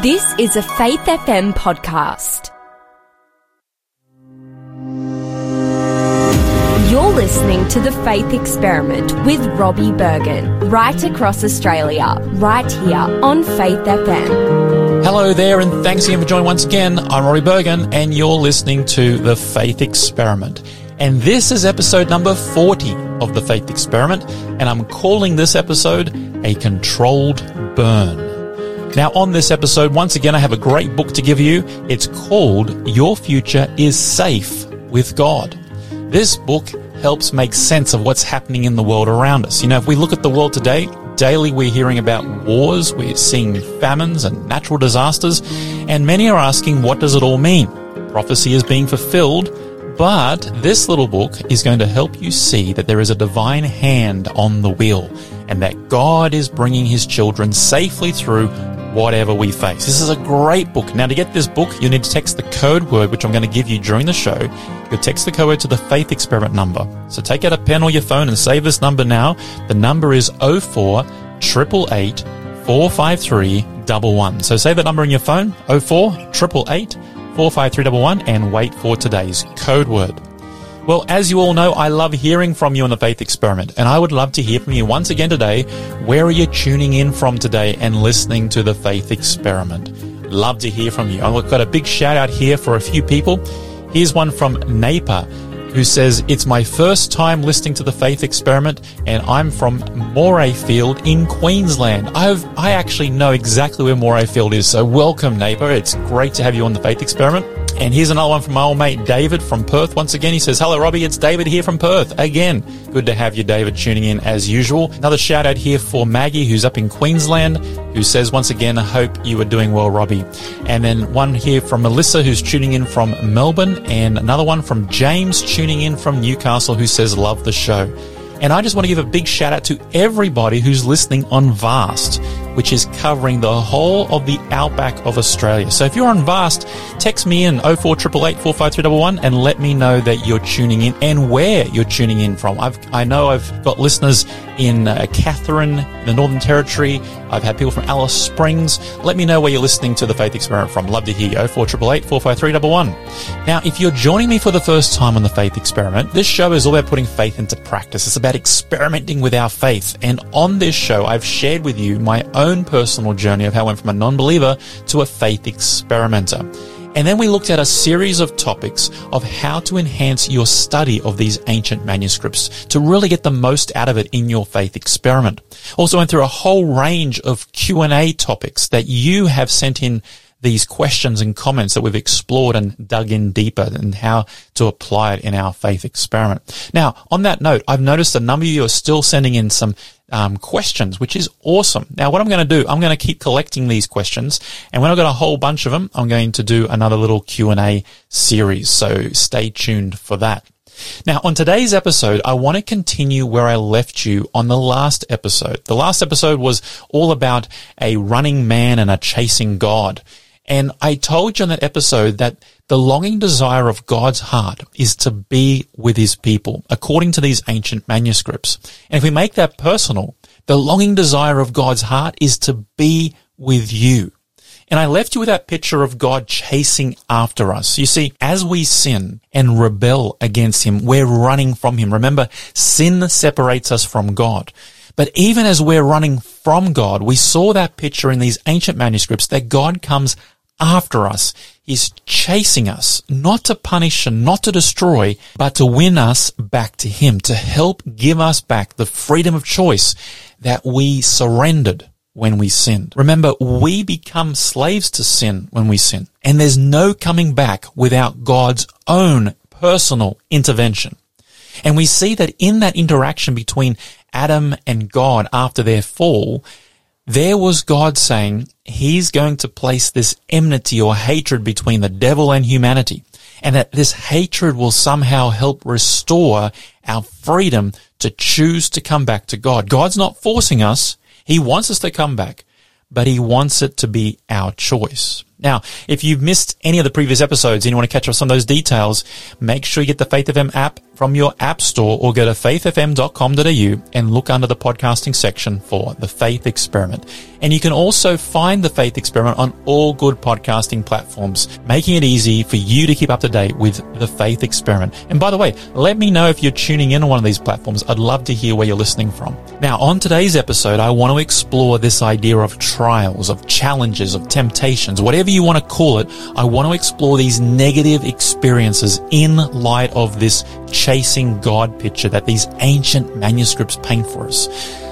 This is a Faith FM podcast. You're listening to The Faith Experiment with Robbie Berghan, right across Australia, right here on Faith FM. Hello there, and thanks again for joining once again. I'm Robbie Berghan, and you're listening to The Faith Experiment. And this is episode number 40 of The Faith Experiment, and I'm calling this episode A Controlled Burn. Now, on this episode, once again, I have a great book to give you. It's called Your Future is Safe with God. This book helps make sense of what's happening in the world around us. You know, if we look at the world today, daily we're hearing about wars, we're seeing famines and natural disasters, and many are asking, what does it all mean? Prophecy is being fulfilled, but this little book is going to help you see that there is a divine hand on the wheel and that God is bringing his children safely through whatever we face. This is a great book. Now, to get this book, you need to text the code word, which I'm going to give you during the show. You'll text the code word to the Faith Experiment number. So take out a pen or your phone and save this number now. The number is 04 888 453 11. So save that number in your phone, 04 888 453 11, and wait for today's code word. Well, as you all know, I love hearing from you on the Faith Experiment, and I would love to hear from you once again today. Where are you tuning in from today and listening to the Faith Experiment? Love to hear from you. I've got a big shout out here for a few people. Here's one from Napa who says, It's my first time listening to the Faith Experiment, and I'm from Morayfield in Queensland. I've, I actually know exactly where Morayfield is, so welcome, Napa. It's great to have you on the Faith Experiment. And here's another one from my old mate David from Perth. Once again, he says, Hello, Robbie. It's David here from Perth. Again, good to have you, David, tuning in as usual. Another shout out here for Maggie, who's up in Queensland, who says, Once again, I hope you are doing well, Robbie. And then one here from Melissa, who's tuning in from Melbourne. And another one from James, tuning in from Newcastle, who says, Love the show. And I just want to give a big shout out to everybody who's listening on Vast, which is covering the whole of the outback of Australia. So if you're on Vast, text me in 0488 and let me know that you're tuning in and where you're tuning in from. I've, I know I've got listeners in uh, Katherine, the Northern Territory. I've had people from Alice Springs. Let me know where you're listening to the Faith Experiment from. Love to hear you. 0488 Now, if you're joining me for the first time on the Faith Experiment, this show is all about putting faith into practice. It's about experimenting with our faith. And on this show, I've shared with you my own personal journey of how I went from a non-believer to a faith experimenter. And then we looked at a series of topics of how to enhance your study of these ancient manuscripts to really get the most out of it in your faith experiment. Also went through a whole range of Q&A topics that you have sent in these questions and comments that we've explored and dug in deeper and how to apply it in our faith experiment. Now, on that note, I've noticed a number of you are still sending in some um, questions, which is awesome. Now, what I'm going to do, I'm going to keep collecting these questions, and when I've got a whole bunch of them, I'm going to do another little Q and A series. So stay tuned for that. Now, on today's episode, I want to continue where I left you on the last episode. The last episode was all about a running man and a chasing God. And I told you on that episode that the longing desire of God's heart is to be with his people, according to these ancient manuscripts. And if we make that personal, the longing desire of God's heart is to be with you. And I left you with that picture of God chasing after us. You see, as we sin and rebel against Him, we're running from Him. Remember, sin separates us from God. But even as we're running from God, we saw that picture in these ancient manuscripts that God comes after us. He's chasing us, not to punish and not to destroy, but to win us back to Him, to help give us back the freedom of choice that we surrendered when we sinned. Remember, we become slaves to sin when we sin, and there's no coming back without God's own personal intervention. And we see that in that interaction between Adam and God after their fall, there was God saying he's going to place this enmity or hatred between the devil and humanity. And that this hatred will somehow help restore our freedom to choose to come back to God. God's not forcing us. He wants us to come back, but he wants it to be our choice. Now, if you've missed any of the previous episodes and you want to catch up on those details, make sure you get the Faith FM app from your app store or go to faithfm.com.au and look under the podcasting section for the Faith Experiment. And you can also find the Faith Experiment on all good podcasting platforms, making it easy for you to keep up to date with the Faith Experiment. And by the way, let me know if you're tuning in on one of these platforms. I'd love to hear where you're listening from. Now, on today's episode, I want to explore this idea of trials, of challenges, of temptations, whatever you want to call it. I want to explore these negative experiences in light of this chasing God picture that these ancient manuscripts paint for us.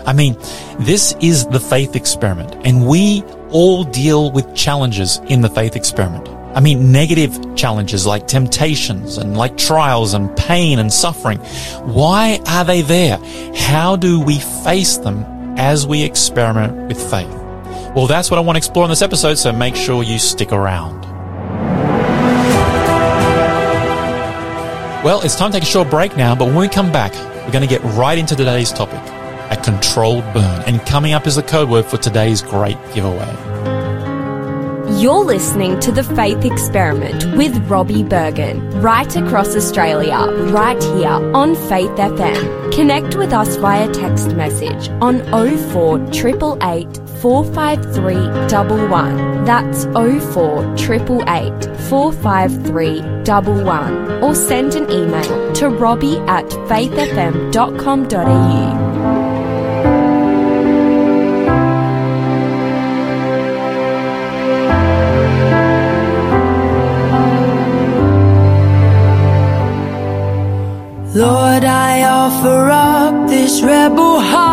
I mean, this is the faith experiment and we all deal with challenges in the faith experiment. I mean, negative challenges like temptations and like trials and pain and suffering. Why are they there? How do we face them as we experiment with faith? Well, that's what I want to explore in this episode, so make sure you stick around. Well, it's time to take a short break now, but when we come back, we're going to get right into today's topic, a controlled burn. And coming up is the code word for today's great giveaway. You're listening to The Faith Experiment with Robbie Berghan, right across Australia, right here on Faith FM. Connect with us via text message on 04 888 453 11. That's 04 888 453 11. Or send an email to robbie at faithfm.com.au. Lord, I offer up this rebel heart.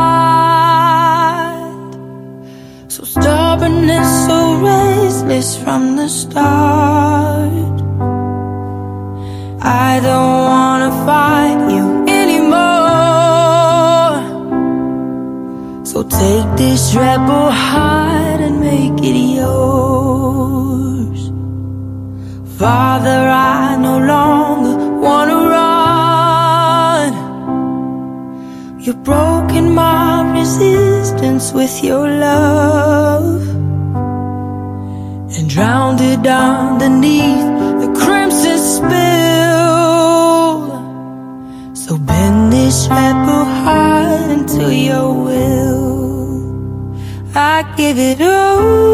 So stubborn and so restless from the start. I don't wanna fight you anymore. So take this rebel heart and make it yours. Father, resistance with your love and drowned it underneath the crimson spill. So bend this rebel heart into your will. I give it over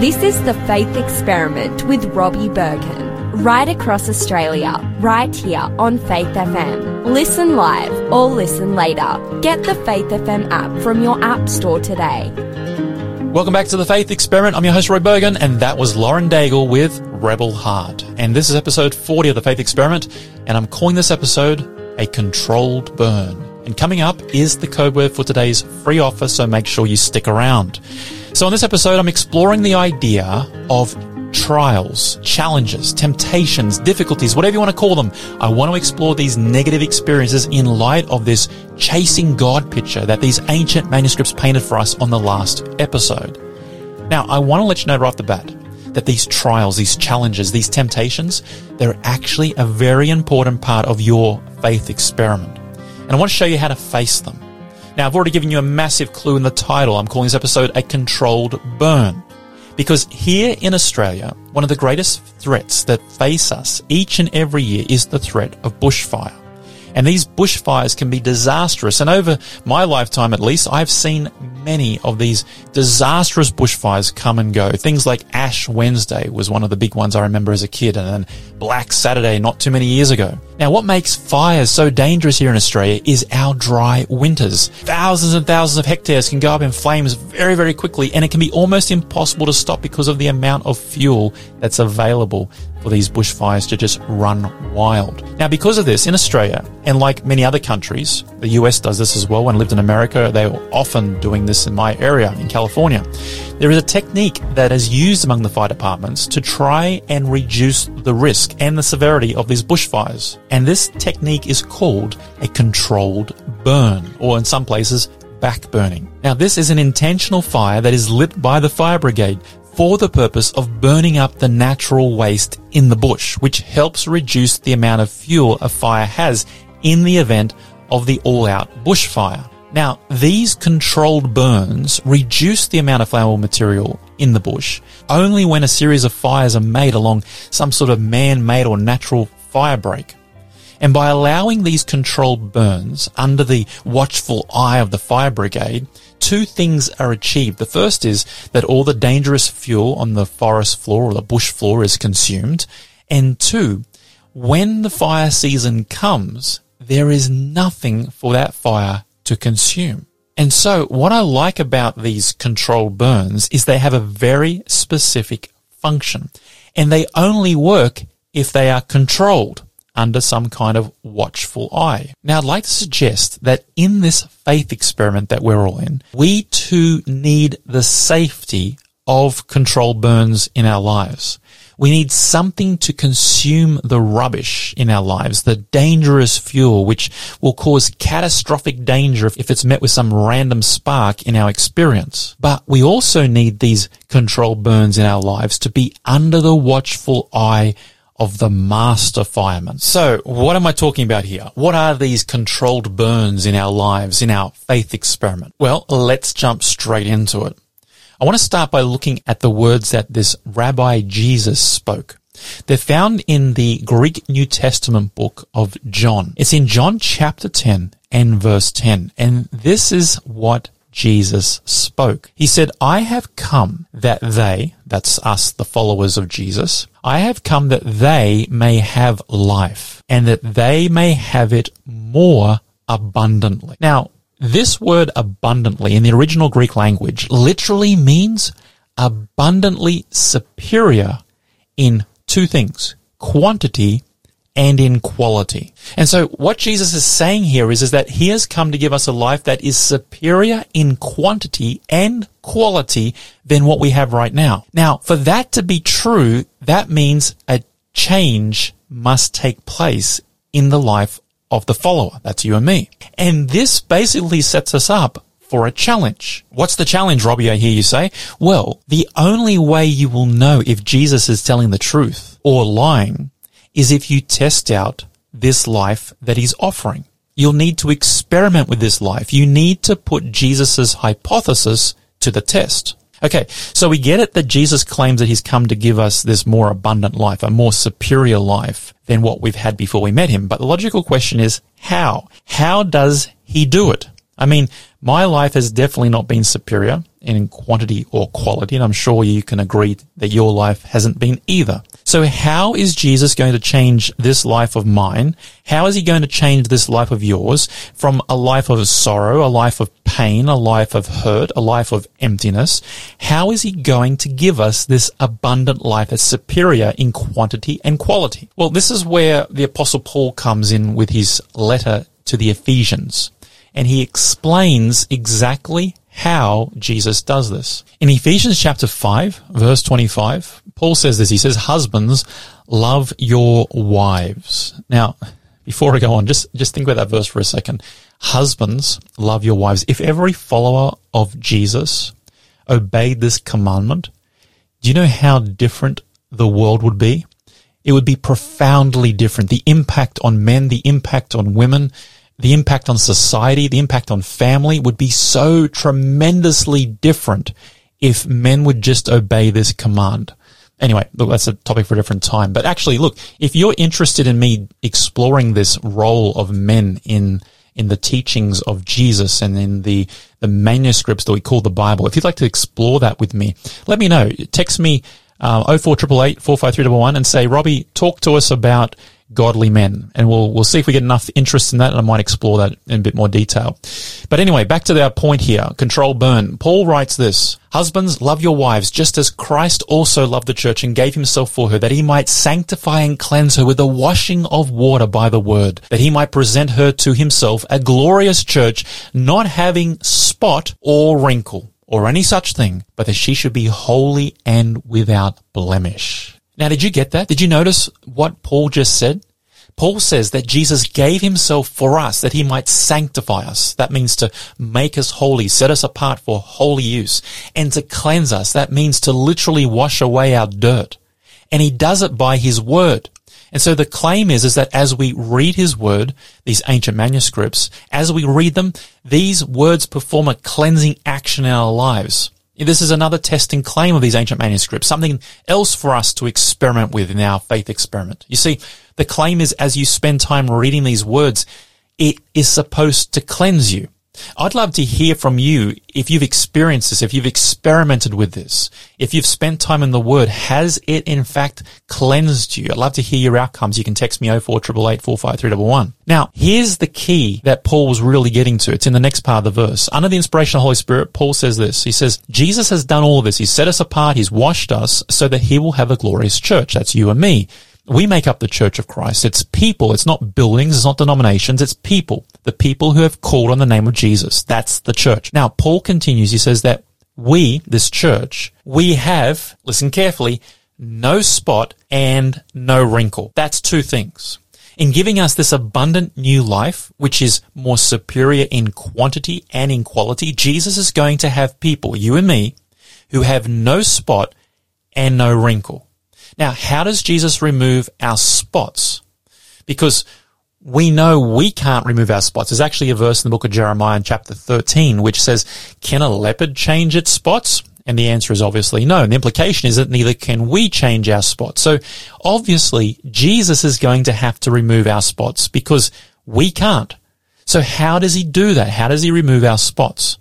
This is the Faith Experiment with Robbie Berghan, right across Australia, right here on Faith FM. Listen live or listen later. Get the Faith FM app from your App Store today. Welcome back to the Faith Experiment. I'm your host, Roy Berghan, and that was Lauren Daigle with Rebel Heart. And this is episode 40 of the Faith Experiment, and I'm calling this episode a controlled burn. And coming up is the code word for today's free offer, so make sure you stick around. So on this episode, I'm exploring the idea of trials, challenges, temptations, difficulties, whatever you want to call them. I want to explore these negative experiences in light of this chasing God picture that these ancient manuscripts painted for us on the last episode. Now, I want to let you know right off the bat that these trials, these challenges, these temptations, they're actually a very important part of your faith experiment. And I want to show you how to face them. Now, I've already given you a massive clue in the title. I'm calling this episode a controlled burn. Because here in Australia, one of the greatest threats that face us each and every year is the threat of bushfire. And these bushfires can be disastrous. And over my lifetime, at least, I've seen many of these disastrous bushfires come and go. Things like Ash Wednesday was one of the big ones I remember as a kid, and then Black Saturday not too many years ago. Now, what makes fires so dangerous here in Australia is our dry winters. Thousands and thousands of hectares can go up in flames very, very quickly, and it can be almost impossible to stop because of the amount of fuel that's available for these bushfires to just run wild. Now, because of this, in Australia, and like many other countries, the US does this as well. When I lived in America, they were often doing this in my area, in California. There is a technique that is used among the fire departments to try and reduce the risk and the severity of these bushfires. And this technique is called a controlled burn, or in some places, backburning. Now, this is an intentional fire that is lit by the fire brigade for the purpose of burning up the natural waste in the bush, which helps reduce the amount of fuel a fire has in the event of the all-out bushfire. Now, these controlled burns reduce the amount of flammable material in the bush only when a series of fires are made along some sort of man-made or natural fire break. And by allowing these controlled burns under the watchful eye of the fire brigade, two things are achieved. The first is that all the dangerous fuel on the forest floor or the bush floor is consumed. And two, when the fire season comes, there is nothing for that fire to consume. And so what I like about these controlled burns is they have a very specific function and they only work if they are controlled under some kind of watchful eye. Now, I'd like to suggest that in this faith experiment that we're all in, we too need the safety of controlled burns in our lives. We need something to consume the rubbish in our lives, the dangerous fuel, which will cause catastrophic danger if it's met with some random spark in our experience. But we also need these controlled burns in our lives to be under the watchful eye of the master fireman. So what am I talking about here? What are these controlled burns in our lives, in our faith experiment? Well, let's jump straight into it. I want to start by looking at the words that this Rabbi Jesus spoke. They're found in the Greek New Testament book of John. It's in John chapter 10 and verse 10. And this is what Jesus spoke. He said, I have come that they, that's us, the followers of Jesus, I have come that they may have life and that they may have it more abundantly. Now, this word abundantly in the original Greek language literally means abundantly superior in two things, quantity and in quality. And so what Jesus is saying here is, is that he has come to give us a life that is superior in quantity and quality than what we have right now. Now, for that to be true, that means a change must take place in the life of the follower. That's you and me. And this basically sets us up for a challenge. What's the challenge, Robbie? I hear you say. Well, the only way you will know if Jesus is telling the truth or lying is if you test out this life that he's offering. You'll need to experiment with this life. You need to put Jesus' hypothesis to the test. Okay, so we get it that Jesus claims that he's come to give us this more abundant life, a more superior life than what we've had before we met him. But the logical question is how? How does he do it? I mean, My life has definitely not been superior in quantity or quality, and I'm sure you can agree that your life hasn't been either. So how is Jesus going to change this life of mine? How is he going to change this life of yours from a life of sorrow, a life of pain, a life of hurt, a life of emptiness? How is he going to give us this abundant life that's superior in quantity and quality? Well, this is where the apostle Paul comes in with his letter to the Ephesians and he explains exactly how Jesus does this. In Ephesians chapter 5, verse 25, Paul says this. He says, Husbands, love your wives. Now, before I go on, just, just think about that verse for a second. Husbands, love your wives. If every follower of Jesus obeyed this commandment, do you know how different the world would be? It would be profoundly different. The impact on men, the impact on women, the impact on society, the impact on family would be so tremendously different if men would just obey this command. Anyway, look, that's a topic for a different time. But actually, look, if you're interested in me exploring this role of men in in the teachings of Jesus and in the the manuscripts that we call the Bible, if you'd like to explore that with me, let me know. Text me uh, 04888 45311 and say, Robbie, talk to us about godly men. And we'll, we'll see if we get enough interest in that and I might explore that in a bit more detail. But anyway, back to our point here. Control burn. Paul writes this. Husbands, love your wives just as Christ also loved the church and gave himself for her that he might sanctify and cleanse her with the washing of water by the word, that he might present her to himself a glorious church, not having spot or wrinkle or any such thing, but that she should be holy and without blemish. Now, did you get that? Did you notice what Paul just said? Paul says that Jesus gave himself for us that he might sanctify us. That means to make us holy, set us apart for holy use, and to cleanse us. That means to literally wash away our dirt. And he does it by his word. And so the claim is, is that as we read his word, these ancient manuscripts, as we read them, these words perform a cleansing action in our lives. This is another testing claim of these ancient manuscripts, something else for us to experiment with in our faith experiment. You see, the claim is as you spend time reading these words, it is supposed to cleanse you. I'd love to hear from you if you've experienced this, if you've experimented with this, if you've spent time in the Word. Has it in fact cleansed you? I'd love to hear your outcomes. You can text me 0488 Now, here's the key that Paul was really getting to. It's in the next part of the verse. Under the inspiration of the Holy Spirit, Paul says this. He says, Jesus has done all of this. He's set us apart. He's washed us so that he will have a glorious church. That's you and me. We make up the church of Christ. It's people. It's not buildings. It's not denominations. It's people. The people who have called on the name of Jesus. That's the church. Now, Paul continues. He says that we, this church, we have, listen carefully, no spot and no wrinkle. That's two things. In giving us this abundant new life, which is more superior in quantity and in quality, Jesus is going to have people, you and me, who have no spot and no wrinkle. Now, how does Jesus remove our spots? Because we know we can't remove our spots. There's actually a verse in the book of Jeremiah in chapter 13 which says, can a leopard change its spots? And the answer is obviously no. And the implication is that neither can we change our spots. So obviously Jesus is going to have to remove our spots because we can't. So how does he do that? How does he remove our spots?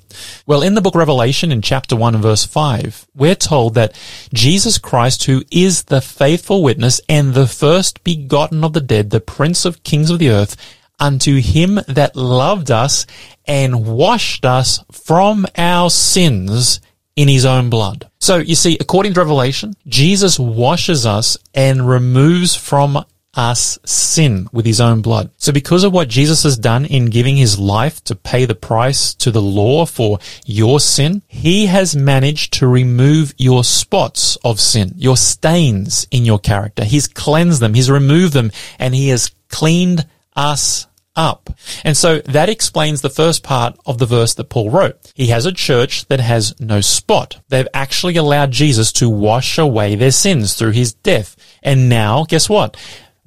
Well, in the book Revelation in chapter 1 and verse 5, we're told that Jesus Christ, who is the faithful witness and the first begotten of the dead, the prince of kings of the earth, unto him that loved us and washed us from our sins in his own blood. So you see, according to Revelation, Jesus washes us and removes from us sin with his own blood. So because of what Jesus has done in giving his life to pay the price to the law for your sin, he has managed to remove your spots of sin, your stains in your character. He's cleansed them, he's removed them, and he has cleaned us up. And so that explains the first part of the verse that Paul wrote. He has a church that has no spot. They've actually allowed Jesus to wash away their sins through his death. And now, guess what?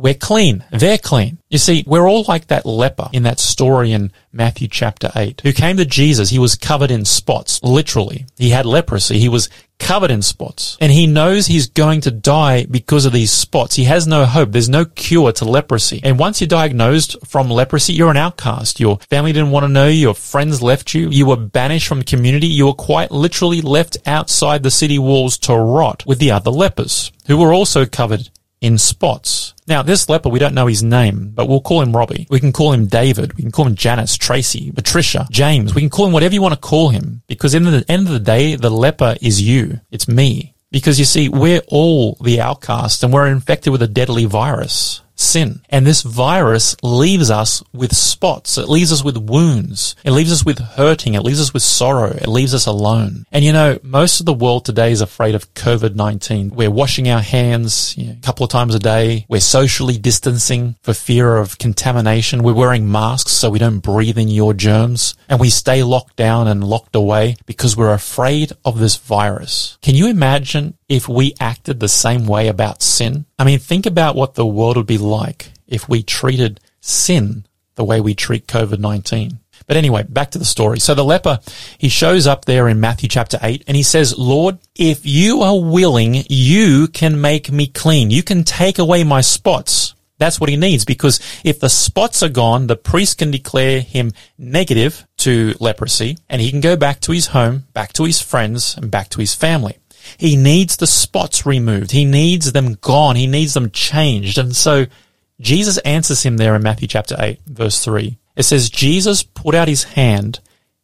We're clean. They're clean. You see, we're all like that leper in that story in Matthew chapter 8 who came to Jesus. He was covered in spots, literally. He had leprosy. He was covered in spots and he knows he's going to die because of these spots. He has no hope. There's no cure to leprosy. And once you're diagnosed from leprosy, you're an outcast. Your family didn't want to know you. Your friends left you. You were banished from the community. You were quite literally left outside the city walls to rot with the other lepers who were also covered in spots. Now, this leper, we don't know his name, but we'll call him Robbie. We can call him David. We can call him Janice, Tracy, Patricia, James. We can call him whatever you want to call him because in the end of the day, the leper is you. It's me. Because you see, we're all the outcast and we're infected with a deadly virus sin. And this virus leaves us with spots. It leaves us with wounds. It leaves us with hurting. It leaves us with sorrow. It leaves us alone. And you know, most of the world today is afraid of COVID-19. We're washing our hands you know, a couple of times a day. We're socially distancing for fear of contamination. We're wearing masks so we don't breathe in your germs. And we stay locked down and locked away because we're afraid of this virus. Can you imagine if we acted the same way about sin? I mean, think about what the world would be like if we treated sin the way we treat COVID-19. But anyway, back to the story. So the leper, he shows up there in Matthew chapter 8 and he says, Lord, if you are willing, you can make me clean. You can take away my spots. That's what he needs because if the spots are gone, the priest can declare him negative to leprosy and he can go back to his home, back to his friends and back to his family. He needs the spots removed. He needs them gone. He needs them changed. And so Jesus answers him there in Matthew chapter 8, verse 3. It says, Jesus put out his hand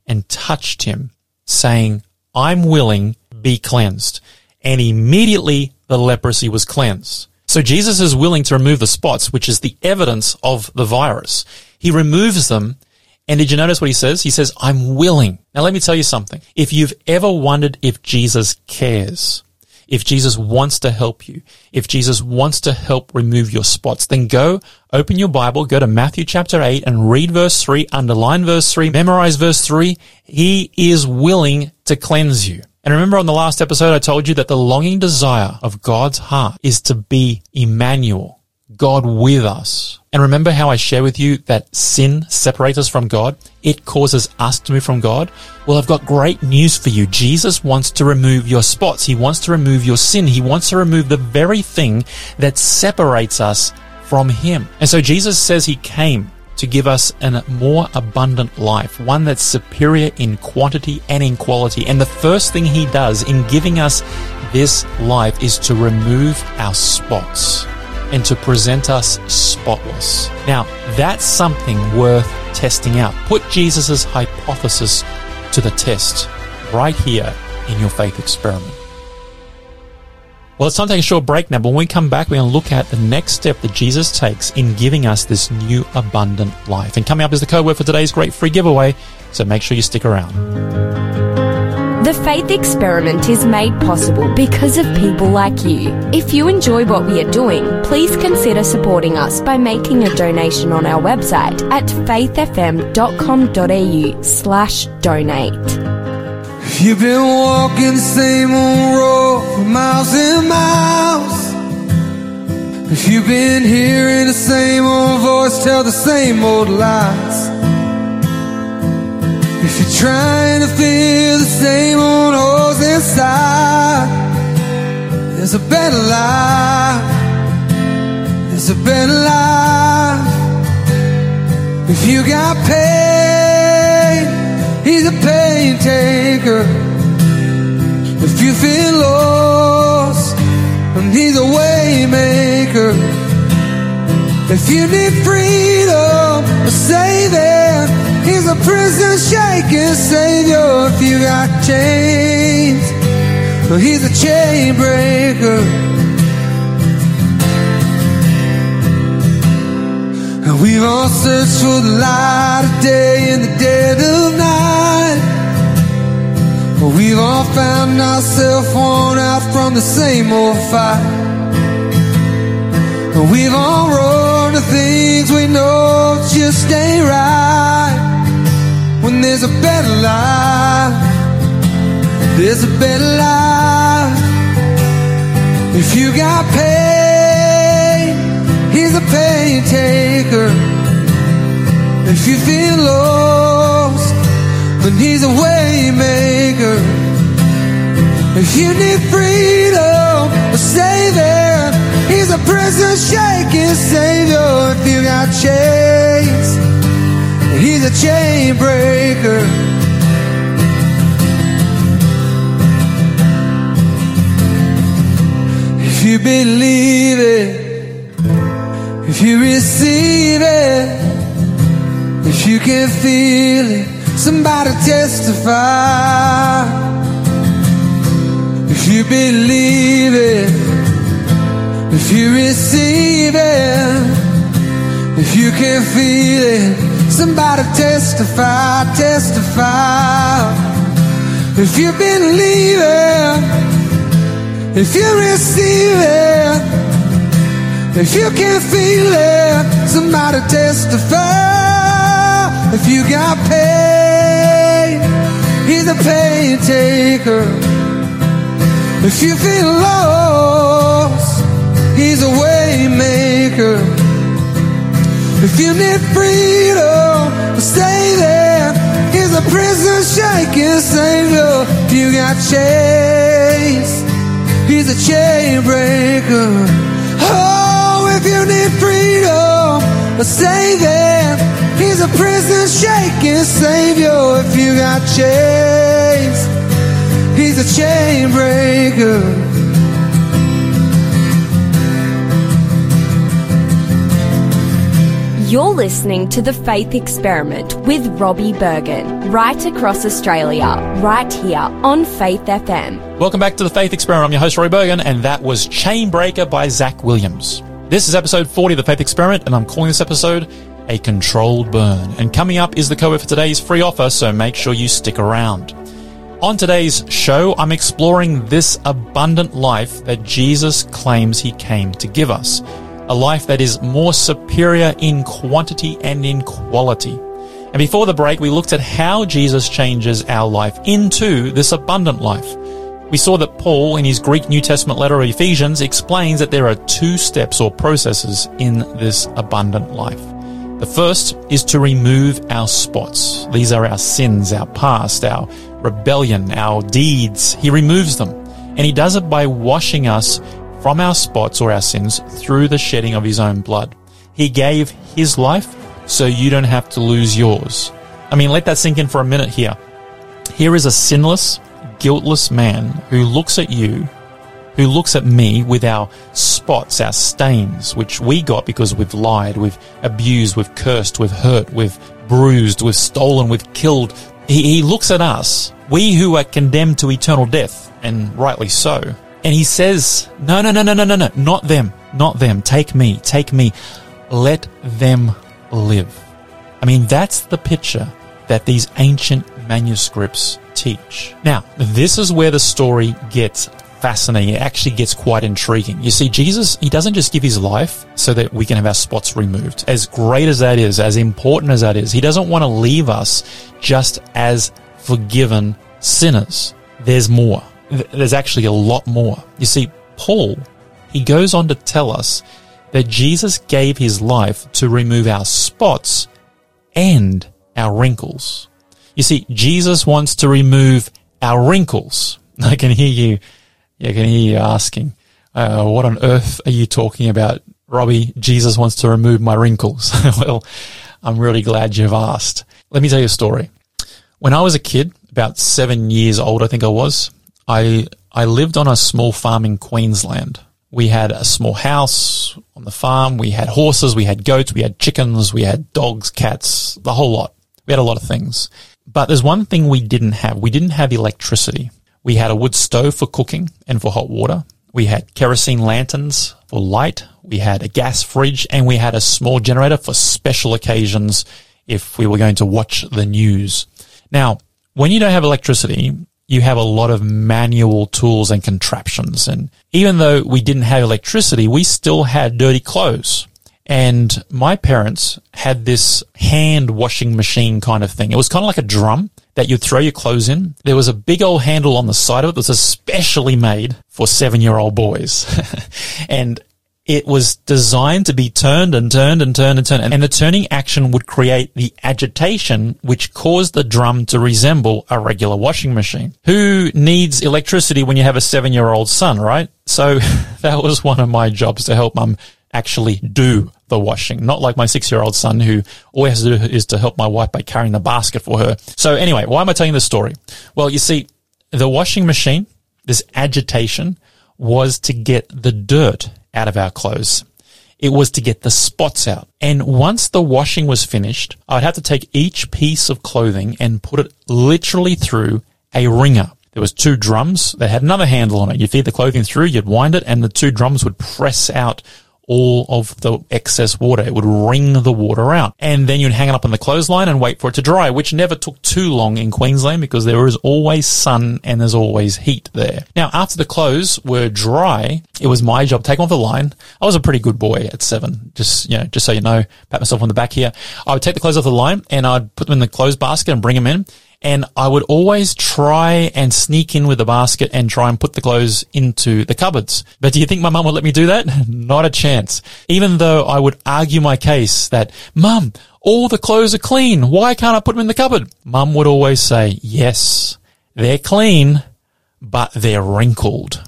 and touched him, saying, I'm willing, be cleansed. And immediately the leprosy was cleansed. So Jesus is willing to remove the spots, which is the evidence of the virus. He removes them and did you notice what he says? He says, I'm willing. Now let me tell you something. If you've ever wondered if Jesus cares, if Jesus wants to help you, if Jesus wants to help remove your spots, then go open your Bible, go to Matthew chapter 8 and read verse 3, underline verse 3, memorize verse 3. He is willing to cleanse you. And remember on the last episode, I told you that the longing desire of God's heart is to be Emmanuel, God with us. And remember how I share with you that sin separates us from God? It causes us to move from God? Well, I've got great news for you. Jesus wants to remove your spots. He wants to remove your sin. He wants to remove the very thing that separates us from Him. And so Jesus says He came to give us a more abundant life, one that's superior in quantity and in quality. And the first thing He does in giving us this life is to remove our spots and to present us spotless. Now, that's something worth testing out. Put Jesus' hypothesis to the test right here in your faith experiment. Well, it's time to take a short break now, but when we come back, we're going to look at the next step that Jesus takes in giving us this new abundant life. And coming up is the code word for today's great free giveaway, so make sure you stick around. The Faith Experiment is made possible because of people like you. If you enjoy what we are doing, please consider supporting us by making a donation on our website at faithfm.com.au slash donate. If you've been walking the same old road for miles and miles. If you've been hearing the same old voice tell the same old lies. If you're trying to feel there's a better life. There's a better life. If you got pain, he's a pain taker. If you feel lost, and he's a way maker. If you need freedom, a saving, he's a prison shaking savior. If you got chains, he's a chain breaker. And we've all searched for the light of day in the dead of night. But we've all found ourselves worn out from the same old fight. And we've all run to things we know just ain't right. When there's a better life, there's a better life. If you got pain, he's a pain taker. If you feel lost, then he's a way maker. If you need freedom, a savior, he's a prison shaking savior. If you got chains, he's a chain breaker. You believe it, if you receive it, if you can feel it, somebody testify. If you believe it, if you receive it, if you can feel it, somebody testify, testify. If you believe it, if you receive it, if you can feel it, somebody testify. If you got pain, he's a pain taker. If you feel lost, he's a way maker. If you need freedom, stay there. He's a prison shaking savior. If you got chains, he's a chain breaker. Oh, if you need freedom, stay there. He's a prison shaking savior. If you got chains, he's a chain breaker. You're listening to The Faith Experiment with Robbie Berghan, right across Australia, right here on Faith FM. Welcome back to the Faith Experiment. I'm your host, Robbie Berghan, and that was Chainbreaker by Zach Williams. This is episode 40 of the Faith Experiment, and I'm calling this episode A Controlled Burn. And coming up is the code for today's free offer, so make sure you stick around. On today's show, I'm exploring this abundant life that Jesus claims he came to give us. A life that is more superior in quantity and in quality. And before the break, we looked at how Jesus changes our life into this abundant life. We saw that Paul, in his Greek New Testament letter of Ephesians, explains that there are two steps or processes in this abundant life. The first is to remove our spots. These are our sins, our past, our rebellion, our deeds. He removes them. And he does it by washing us from our spots or our sins through the shedding of his own blood. He gave his life so you don't have to lose yours. I mean, let that sink in for a minute here. Here is a sinless, guiltless man who looks at you, who looks at me with our spots, our stains, which we got because we've lied, we've abused, we've cursed, we've hurt, we've bruised, we've stolen, we've killed. He, he looks at us, we who are condemned to eternal death, and rightly so. And he says, No, no, no, no, no, no, no, not them, not them. Take me, take me. Let them live. I mean, that's the picture that these ancient manuscripts teach. Now, this is where the story gets fascinating. It actually gets quite intriguing. You see, Jesus, he doesn't just give his life so that we can have our spots removed. As great as that is, as important as that is, he doesn't want to leave us just as forgiven sinners. There's more. There's actually a lot more. You see, Paul, he goes on to tell us that Jesus gave his life to remove our spots and our wrinkles. You see, Jesus wants to remove our wrinkles. I can hear you, I can hear you asking, uh, what on earth are you talking about? Robbie, Jesus wants to remove my wrinkles. well, I'm really glad you've asked. Let me tell you a story. When I was a kid, about seven years old, I think I was, I, I lived on a small farm in Queensland. We had a small house on the farm. We had horses, we had goats, we had chickens, we had dogs, cats, the whole lot. We had a lot of things. But there's one thing we didn't have. We didn't have electricity. We had a wood stove for cooking and for hot water. We had kerosene lanterns for light. We had a gas fridge and we had a small generator for special occasions if we were going to watch the news. Now, when you don't have electricity, you have a lot of manual tools and contraptions. And even though we didn't have electricity, we still had dirty clothes. And my parents had this hand washing machine kind of thing. It was kind of like a drum that you'd throw your clothes in. There was a big old handle on the side of it that was especially made for seven year old boys. and It was designed to be turned and turned and turned and turned. And the turning action would create the agitation which caused the drum to resemble a regular washing machine. Who needs electricity when you have a seven year old son, right? So that was one of my jobs to help mum actually do the washing. Not like my six year old son who all he has to do is to help my wife by carrying the basket for her. So anyway, why am I telling this story? Well, you see, the washing machine, this agitation was to get the dirt out of our clothes. It was to get the spots out. And once the washing was finished, I'd have to take each piece of clothing and put it literally through a wringer. There was two drums that had another handle on it. You'd feed the clothing through, you'd wind it, and the two drums would press out all of the excess water. It would wring the water out. And then you'd hang it up on the clothesline and wait for it to dry, which never took too long in Queensland because there is always sun and there's always heat there. Now, after the clothes were dry, it was my job to take them off the line. I was a pretty good boy at seven. Just, you know, just so you know, pat myself on the back here. I would take the clothes off the line and I'd put them in the clothes basket and bring them in and I would always try and sneak in with a basket and try and put the clothes into the cupboards. But do you think my mum would let me do that? Not a chance. Even though I would argue my case that, mum, all the clothes are clean. Why can't I put them in the cupboard? Mum would always say, yes, they're clean, but they're wrinkled.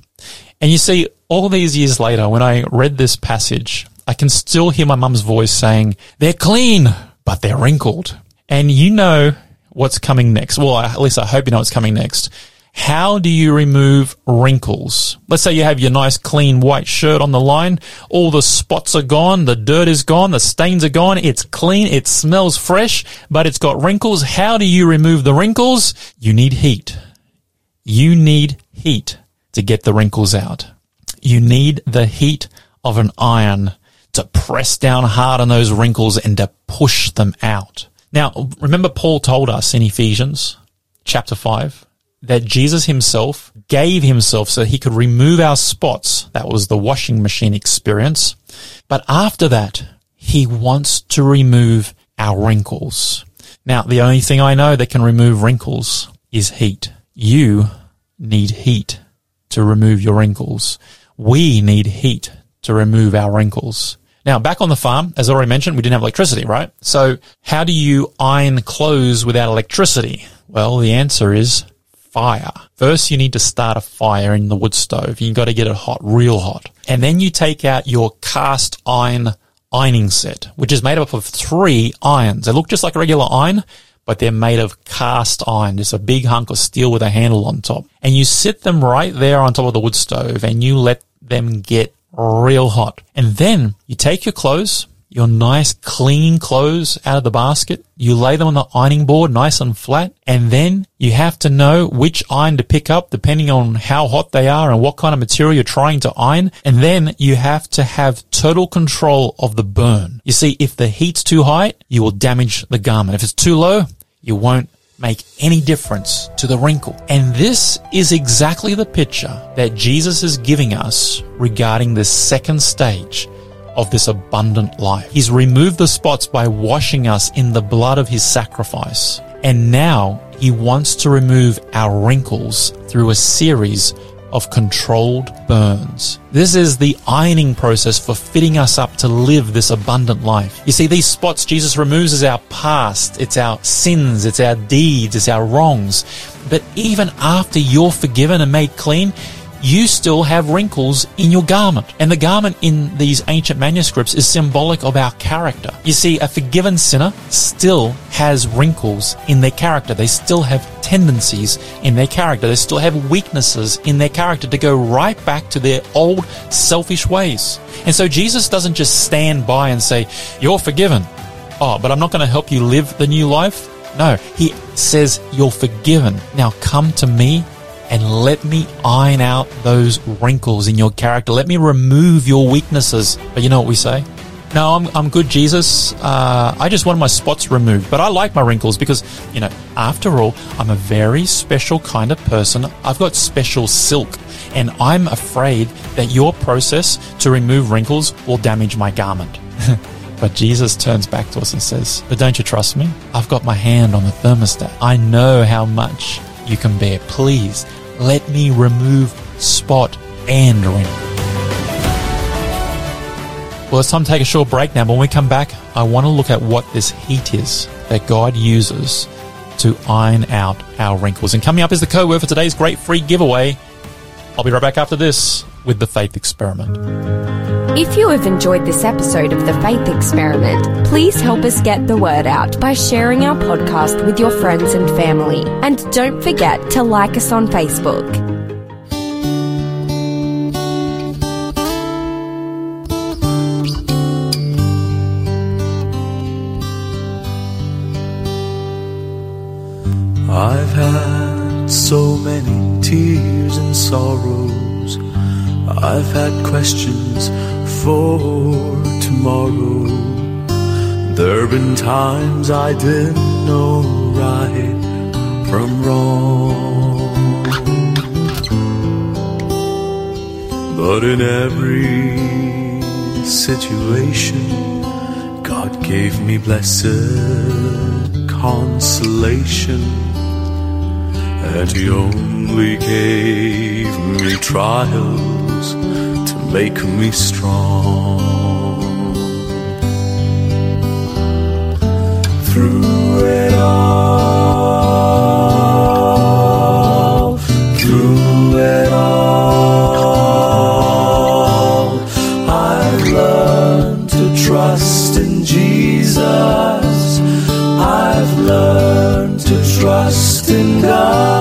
And you see, all these years later, when I read this passage, I can still hear my mum's voice saying, they're clean, but they're wrinkled. And you know, what's coming next. Well, at least I hope you know what's coming next. How do you remove wrinkles? Let's say you have your nice clean white shirt on the line. All the spots are gone. The dirt is gone. The stains are gone. It's clean. It smells fresh, but it's got wrinkles. How do you remove the wrinkles? You need heat. You need heat to get the wrinkles out. You need the heat of an iron to press down hard on those wrinkles and to push them out. Now, remember Paul told us in Ephesians chapter 5 that Jesus himself gave himself so he could remove our spots. That was the washing machine experience. But after that, he wants to remove our wrinkles. Now, the only thing I know that can remove wrinkles is heat. You need heat to remove your wrinkles. We need heat to remove our wrinkles. Now, back on the farm, as I already mentioned, we didn't have electricity, right? So how do you iron clothes without electricity? Well, the answer is fire. First, you need to start a fire in the wood stove. You got to get it hot, real hot. And then you take out your cast iron ironing set, which is made up of three irons. They look just like a regular iron, but they're made of cast iron. Just a big hunk of steel with a handle on top. And you sit them right there on top of the wood stove and you let them get real hot. And then you take your clothes, your nice clean clothes out of the basket. You lay them on the ironing board nice and flat. And then you have to know which iron to pick up depending on how hot they are and what kind of material you're trying to iron. And then you have to have total control of the burn. You see, if the heat's too high, you will damage the garment. If it's too low, you won't make any difference to the wrinkle. And this is exactly the picture that Jesus is giving us regarding this second stage of this abundant life. He's removed the spots by washing us in the blood of his sacrifice. And now he wants to remove our wrinkles through a series of controlled burns. This is the ironing process for fitting us up to live this abundant life. You see, these spots Jesus removes is our past, it's our sins, it's our deeds, it's our wrongs. But even after you're forgiven and made clean, you still have wrinkles in your garment. And the garment in these ancient manuscripts is symbolic of our character. You see, a forgiven sinner still has wrinkles in their character. They still have tendencies in their character. They still have weaknesses in their character to go right back to their old selfish ways. And so Jesus doesn't just stand by and say, you're forgiven. Oh, but I'm not going to help you live the new life. No, he says, you're forgiven. Now come to me and let me iron out those wrinkles in your character. Let me remove your weaknesses. But you know what we say? No, I'm, I'm good, Jesus. Uh, I just want my spots removed, but I like my wrinkles because, you know, after all, I'm a very special kind of person. I've got special silk, and I'm afraid that your process to remove wrinkles will damage my garment. but Jesus turns back to us and says, But don't you trust me? I've got my hand on the thermostat. I know how much you can bear. Please let me remove spot and wrinkle. Well, it's time to take a short break now. When we come back, I want to look at what this heat is that God uses to iron out our wrinkles. And coming up is the code word for today's great free giveaway. I'll be right back after this with the faith experiment. If you have enjoyed this episode of The Faith Experiment, please help us get the word out by sharing our podcast with your friends and family. And don't forget to like us on Facebook. Sorrows. I've had questions for tomorrow. There've been times I didn't know right from wrong. But in every situation, God gave me blessed consolation. And He only gave me trials to make me strong. Through it all, through it all, I've learned to trust in Jesus. I've learned to trust in God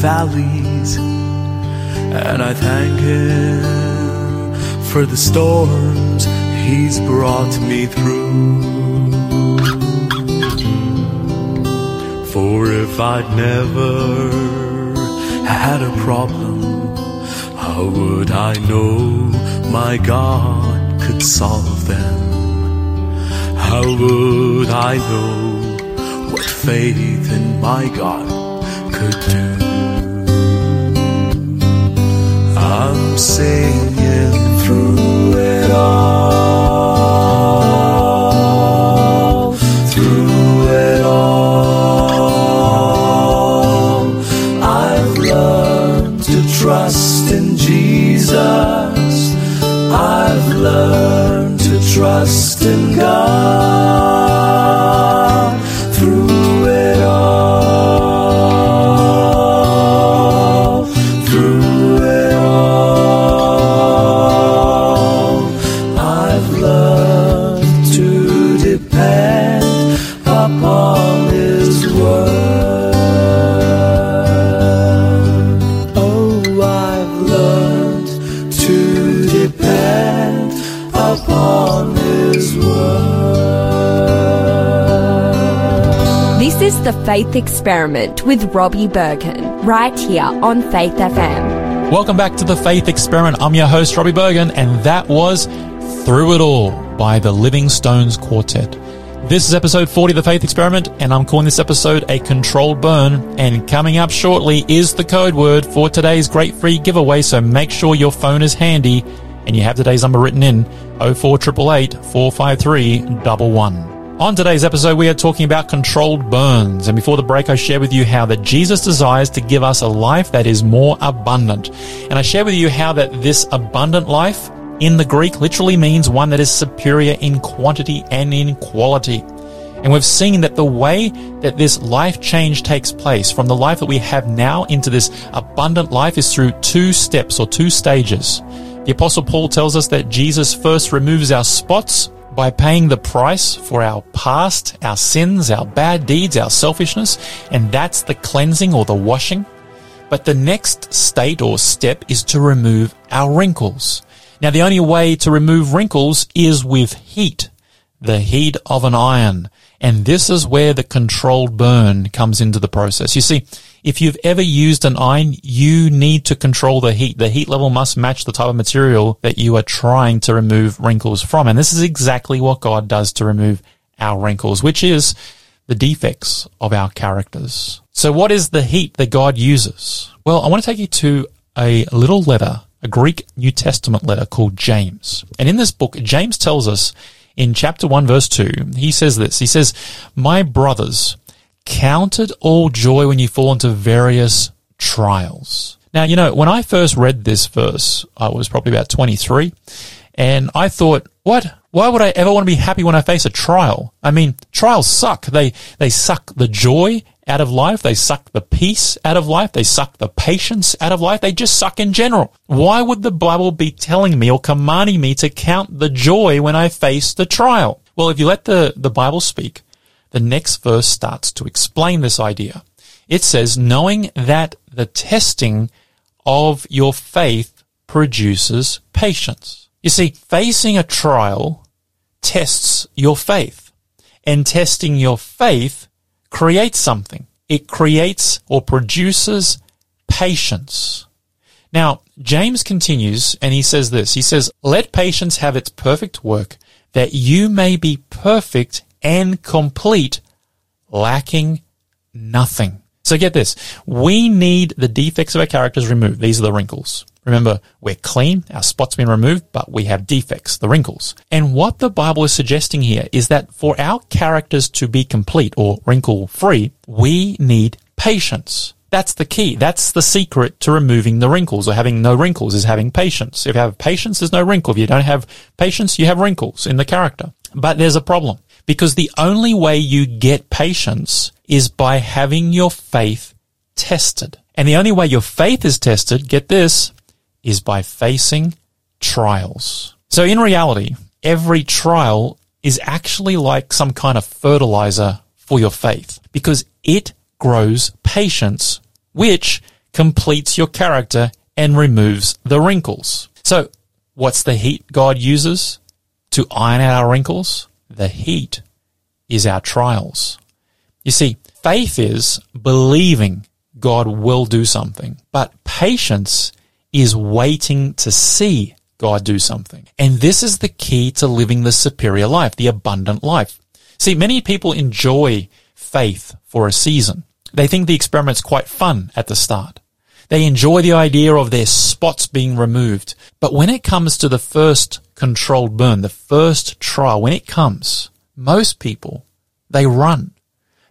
valleys, and I thank Him for the storms He's brought me through. For if I'd never had a problem, how would I know my God could solve them? How would I know what faith in my God could do? I'm singing through it all, through it all. I've learned to trust in Jesus. I've learned to trust in God The Faith Experiment with Robbie Berghan, right here on Faith FM. Welcome back to the Faith Experiment. I'm your host, Robbie Berghan, and that was Through It All by the Living Stones Quartet. This is episode 40 of the Faith Experiment, and I'm calling this episode a controlled burn. And coming up shortly is the code word for today's great free giveaway, so make sure your phone is handy and you have today's number written in 04888 453 11. On today's episode, we are talking about controlled burns. And before the break, I share with you how that Jesus desires to give us a life that is more abundant. And I share with you how that this abundant life in the Greek literally means one that is superior in quantity and in quality. And we've seen that the way that this life change takes place from the life that we have now into this abundant life is through two steps or two stages. The apostle Paul tells us that Jesus first removes our spots by paying the price for our past, our sins, our bad deeds, our selfishness, and that's the cleansing or the washing. But the next state or step is to remove our wrinkles. Now, the only way to remove wrinkles is with heat, the heat of an iron. And this is where the controlled burn comes into the process. You see, if you've ever used an iron, you need to control the heat. The heat level must match the type of material that you are trying to remove wrinkles from. And this is exactly what God does to remove our wrinkles, which is the defects of our characters. So what is the heat that God uses? Well, I want to take you to a little letter, a Greek New Testament letter called James. And in this book, James tells us in chapter 1 verse 2, he says this. He says, My brothers, count it all joy when you fall into various trials. Now, you know, when I first read this verse, I was probably about 23 and I thought, what? Why would I ever want to be happy when I face a trial? I mean, trials suck. They, they suck the joy out of life. They suck the peace out of life. They suck the patience out of life. They just suck in general. Why would the Bible be telling me or commanding me to count the joy when I face the trial? Well, if you let the, the Bible speak, the next verse starts to explain this idea. It says, knowing that the testing of your faith produces patience. You see, facing a trial tests your faith and testing your faith creates something. It creates or produces patience. Now, James continues and he says this. He says, let patience have its perfect work that you may be perfect and complete, lacking nothing. So get this. We need the defects of our characters removed. These are the wrinkles. Remember, we're clean, our spot's been removed, but we have defects, the wrinkles. And what the Bible is suggesting here is that for our characters to be complete or wrinkle free, we need patience. That's the key. That's the secret to removing the wrinkles or having no wrinkles is having patience. If you have patience, there's no wrinkle. If you don't have patience, you have wrinkles in the character. But there's a problem because the only way you get patience is by having your faith tested. And the only way your faith is tested, get this, is by facing trials. So in reality, every trial is actually like some kind of fertilizer for your faith because it grows patience, which completes your character and removes the wrinkles. So what's the heat God uses to iron out our wrinkles? The heat is our trials. You see, faith is believing God will do something, but patience is waiting to see God do something. And this is the key to living the superior life, the abundant life. See, many people enjoy faith for a season. They think the experiment's quite fun at the start. They enjoy the idea of their spots being removed. But when it comes to the first controlled burn, the first trial, when it comes, most people, they run.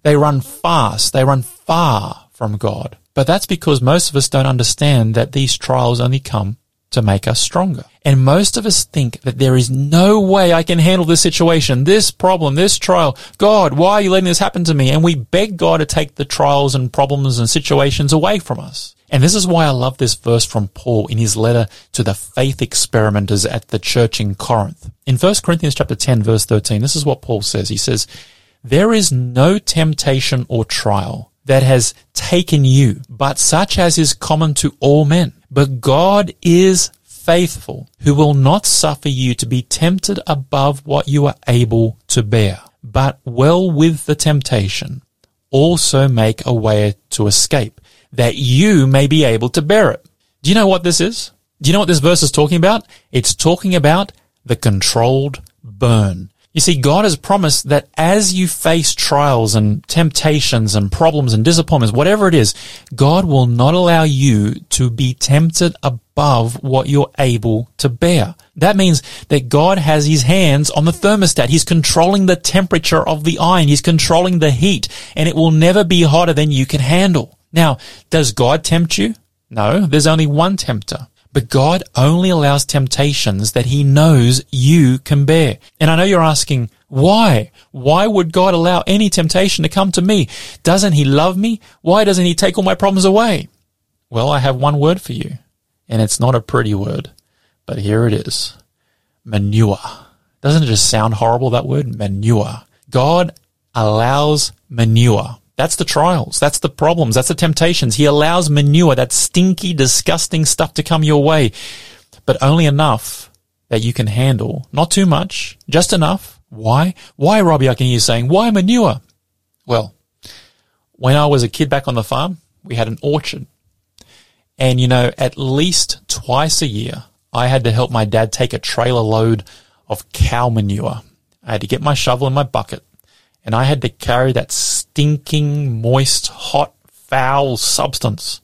They run fast. They run far from God. But that's because most of us don't understand that these trials only come to make us stronger. And most of us think that there is no way I can handle this situation, this problem, this trial. God, why are you letting this happen to me? And we beg God to take the trials and problems and situations away from us. And this is why I love this verse from Paul in his letter to the faith experimenters at the church in Corinth. In 1 Corinthians chapter 10 verse 13, this is what Paul says. He says, there is no temptation or trial that has taken you, but such as is common to all men. But God is faithful, who will not suffer you to be tempted above what you are able to bear, but well with the temptation also make a way to escape, that you may be able to bear it. Do you know what this is? Do you know what this verse is talking about? It's talking about the controlled burn. You see, God has promised that as you face trials and temptations and problems and disappointments, whatever it is, God will not allow you to be tempted above what you're able to bear. That means that God has his hands on the thermostat. He's controlling the temperature of the iron. He's controlling the heat and it will never be hotter than you can handle. Now, does God tempt you? No, there's only one tempter. But God only allows temptations that he knows you can bear. And I know you're asking, why? Why would God allow any temptation to come to me? Doesn't he love me? Why doesn't he take all my problems away? Well, I have one word for you, and it's not a pretty word, but here it is. Manure. Doesn't it just sound horrible, that word? Manure. God allows manure that's the trials. That's the problems. That's the temptations. He allows manure, that stinky, disgusting stuff to come your way, but only enough that you can handle. Not too much, just enough Why? Why, Robbie? I can hear you saying, why manure? Well, when I was a kid back on the farm, we had an orchard. And you know, at least twice a year, I had to help my dad take a trailer load of cow manure. I had to get my shovel and my bucket and I had to carry that stinking, moist, hot, foul substance.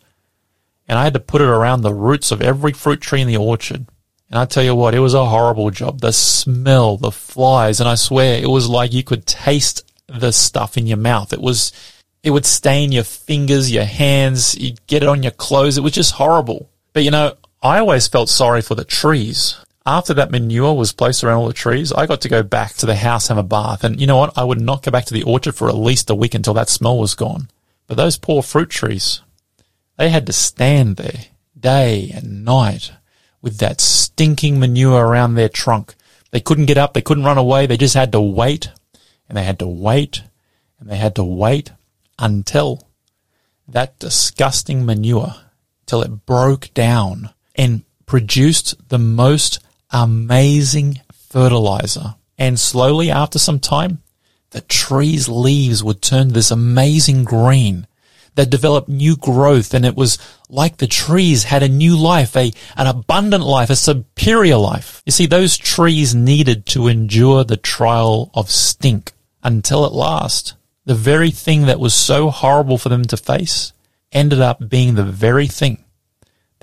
And I had to put it around the roots of every fruit tree in the orchard. And I tell you what, it was a horrible job. The smell, the flies, and I swear it was like you could taste the stuff in your mouth. It was, it would stain your fingers, your hands, you'd get it on your clothes. It was just horrible. But you know, I always felt sorry for the trees. After that manure was placed around all the trees, I got to go back to the house, have a bath. And you know what? I would not go back to the orchard for at least a week until that smell was gone. But those poor fruit trees, they had to stand there day and night with that stinking manure around their trunk. They couldn't get up. They couldn't run away. They just had to wait and they had to wait and they had to wait until that disgusting manure, till it broke down and produced the most amazing fertilizer. And slowly after some time, the tree's leaves would turn this amazing green that developed new growth and it was like the trees had a new life, a, an abundant life, a superior life. You see, those trees needed to endure the trial of stink until at last, the very thing that was so horrible for them to face ended up being the very thing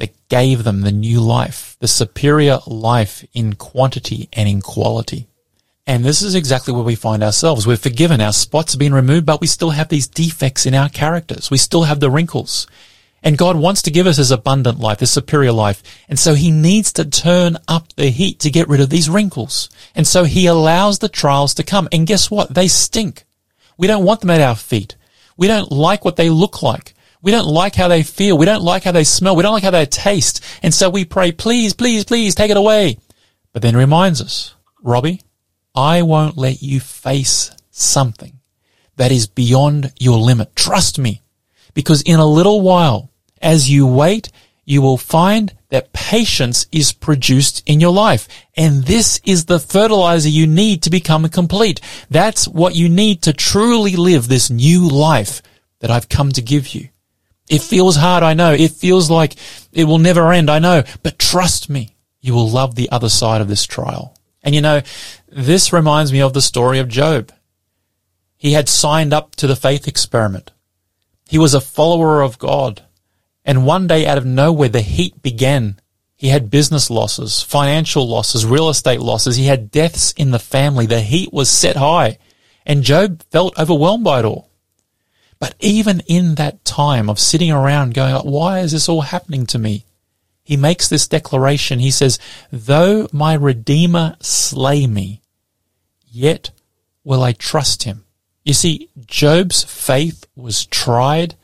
that gave them the new life, the superior life in quantity and in quality. And this is exactly where we find ourselves. We're forgiven. Our spots have been removed, but we still have these defects in our characters. We still have the wrinkles. And God wants to give us his abundant life, his superior life. And so he needs to turn up the heat to get rid of these wrinkles. And so he allows the trials to come. And guess what? They stink. We don't want them at our feet. We don't like what they look like. We don't like how they feel. We don't like how they smell. We don't like how they taste. And so we pray, please, please, please take it away. But then reminds us, Robbie, I won't let you face something that is beyond your limit. Trust me. Because in a little while, as you wait, you will find that patience is produced in your life. And this is the fertilizer you need to become complete. That's what you need to truly live this new life that I've come to give you. It feels hard, I know. It feels like it will never end, I know. But trust me, you will love the other side of this trial. And you know, this reminds me of the story of Job. He had signed up to the faith experiment. He was a follower of God. And one day out of nowhere, the heat began. He had business losses, financial losses, real estate losses. He had deaths in the family. The heat was set high. And Job felt overwhelmed by it all. But even in that time of sitting around going, why is this all happening to me? He makes this declaration. He says, though my Redeemer slay me, yet will I trust him. You see, Job's faith was tried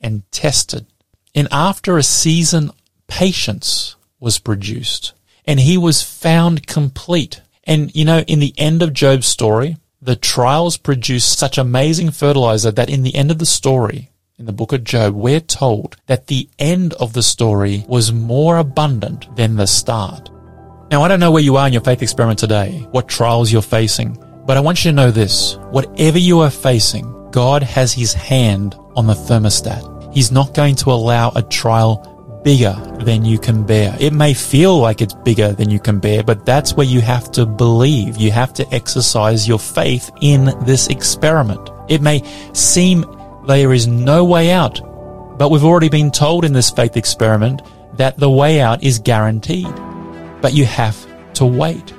and tested. And after a season, patience was produced and he was found complete. And you know, in the end of Job's story, the trials produced such amazing fertilizer that in the end of the story, in the book of Job, we're told that the end of the story was more abundant than the start. Now, I don't know where you are in your faith experiment today, what trials you're facing, but I want you to know this. Whatever you are facing, God has his hand on the thermostat. He's not going to allow a trial bigger than you can bear. It may feel like it's bigger than you can bear, but that's where you have to believe. You have to exercise your faith in this experiment. It may seem there is no way out, but we've already been told in this faith experiment that the way out is guaranteed. But you have to wait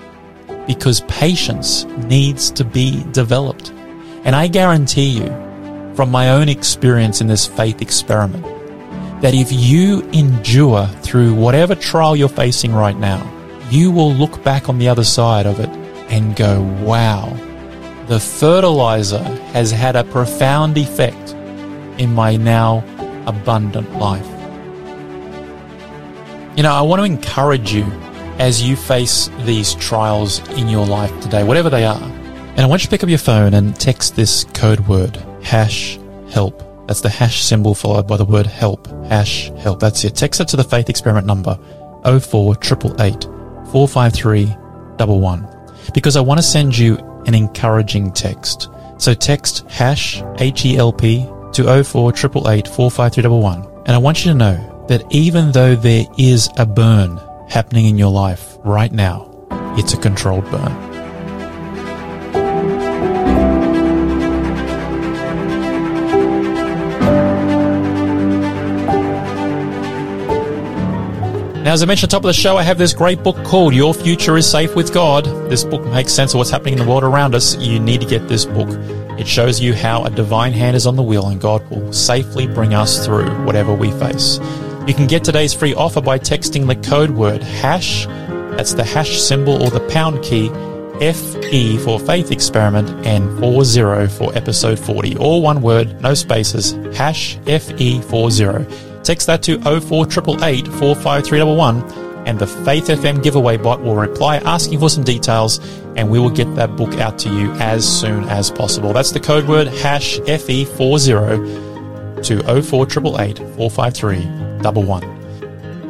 because patience needs to be developed. And I guarantee you from my own experience in this faith experiment, that if you endure through whatever trial you're facing right now, you will look back on the other side of it and go, wow, the fertilizer has had a profound effect in my now abundant life. You know, I want to encourage you as you face these trials in your life today, whatever they are. And I want you to pick up your phone and text this code word, hash help that's the hash symbol followed by the word help. Hash help. That's it. Text it to the faith experiment number 0488 453 11 because I want to send you an encouraging text. So text hash H-E-L-P to 04 45311. And I want you to know that even though there is a burn happening in your life right now, it's a controlled burn. Now, as I mentioned at the top of the show, I have this great book called Your Future is Safe with God. This book makes sense of what's happening in the world around us. You need to get this book. It shows you how a divine hand is on the wheel and God will safely bring us through whatever we face. You can get today's free offer by texting the code word hash, that's the hash symbol or the pound key, FE for Faith Experiment and 40 for episode 40. All one word, no spaces, hash FE40. Text that to 04888 45311 and the Faith FM giveaway bot will reply asking for some details and we will get that book out to you as soon as possible. That's the code word hash FE40 to 04888 45311.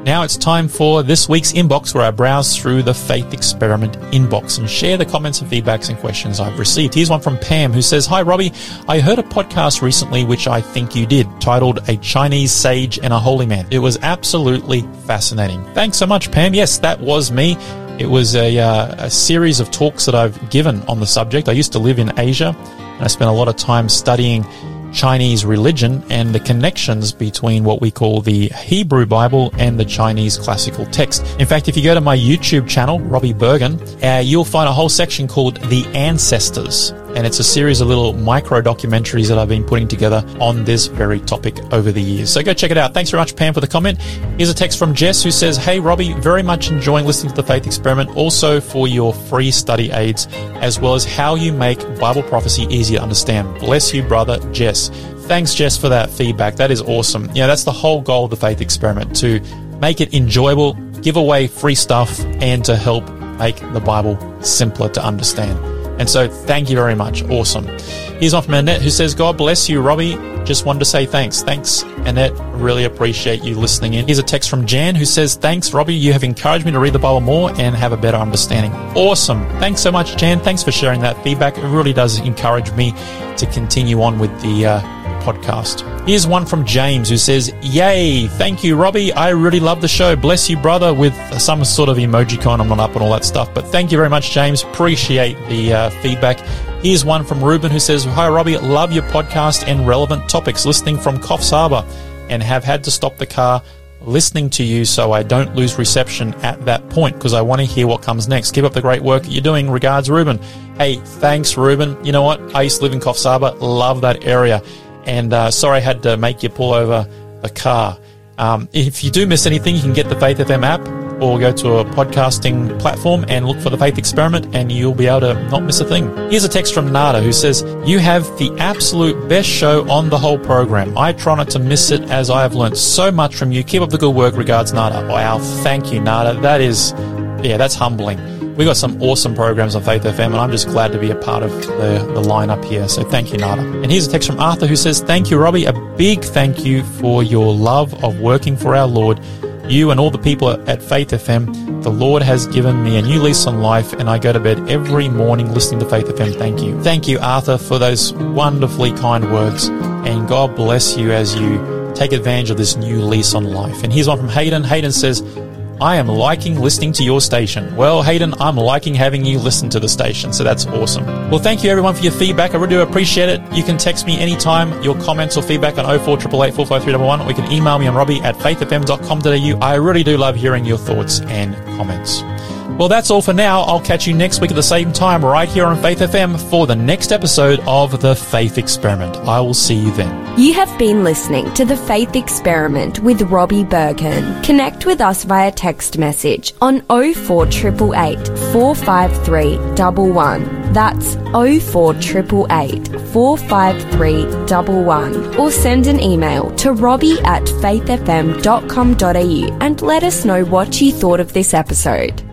Now it's time for this week's inbox where I browse through the Faith Experiment inbox and share the comments and feedbacks and questions I've received. Here's one from Pam who says, Hi Robbie, I heard a podcast recently which I think you did titled A Chinese Sage and a Holy Man. It was absolutely fascinating. Thanks so much, Pam. Yes, that was me. It was a, uh, a series of talks that I've given on the subject. I used to live in Asia and I spent a lot of time studying Chinese religion and the connections between what we call the Hebrew Bible and the Chinese classical text. In fact, if you go to my YouTube channel, Robbie Berghan, uh, you'll find a whole section called The Ancestors and it's a series of little micro documentaries that I've been putting together on this very topic over the years. So go check it out. Thanks very much, Pam, for the comment. Here's a text from Jess who says, Hey, Robbie, very much enjoying listening to the Faith Experiment, also for your free study aids, as well as how you make Bible prophecy easy to understand. Bless you, brother Jess. Thanks, Jess, for that feedback. That is awesome. Yeah, that's the whole goal of the Faith Experiment to make it enjoyable, give away free stuff, and to help make the Bible simpler to understand. And so thank you very much. Awesome. Here's one from Annette who says, God bless you, Robbie. Just wanted to say thanks. Thanks, Annette. Really appreciate you listening in. Here's a text from Jan who says, Thanks, Robbie. You have encouraged me to read the Bible more and have a better understanding. Awesome. Thanks so much, Jan. Thanks for sharing that feedback. It really does encourage me to continue on with the uh, podcast. Here's one from James who says, Yay, thank you, Robbie. I really love the show. Bless you, brother, with some sort of emoji con. I'm not up on all that stuff, but thank you very much, James. Appreciate the uh, feedback. Here's one from Ruben who says, Hi, Robbie. Love your podcast and relevant topics. Listening from Coffs Harbour and have had to stop the car listening to you so I don't lose reception at that point because I want to hear what comes next. Keep up the great work you're doing. Regards, Ruben. Hey, thanks, Ruben. You know what? I used to live in Coffs Harbour. Love that area. And uh, sorry I had to make you pull over a car. Um, if you do miss anything, you can get the Faith FM app or go to a podcasting platform and look for the Faith Experiment and you'll be able to not miss a thing. Here's a text from Nada who says, You have the absolute best show on the whole program. I try not to miss it as I have learned so much from you. Keep up the good work. Regards, Nada. Wow. Thank you, Nada. That is, yeah, that's humbling. We've got some awesome programs on Faith FM, and I'm just glad to be a part of the, the lineup here. So thank you, Nada. And here's a text from Arthur who says, Thank you, Robbie. A big thank you for your love of working for our Lord. You and all the people at Faith FM, the Lord has given me a new lease on life, and I go to bed every morning listening to Faith FM. Thank you. Thank you, Arthur, for those wonderfully kind words, and God bless you as you take advantage of this new lease on life. And here's one from Hayden. Hayden says, I am liking listening to your station. Well, Hayden, I'm liking having you listen to the station, so that's awesome. Well, thank you everyone for your feedback. I really do appreciate it. You can text me anytime your comments or feedback on 0488 or you can email me on robbie at faithfm.com.au. I really do love hearing your thoughts and comments. Well, that's all for now. I'll catch you next week at the same time right here on Faith FM for the next episode of The Faith Experiment. I will see you then. You have been listening to The Faith Experiment with Robbie Berghan. Connect with us via text message on 04888 453 11. That's 04888 453 11. Or send an email to robbie at faithfm.com.au and let us know what you thought of this episode.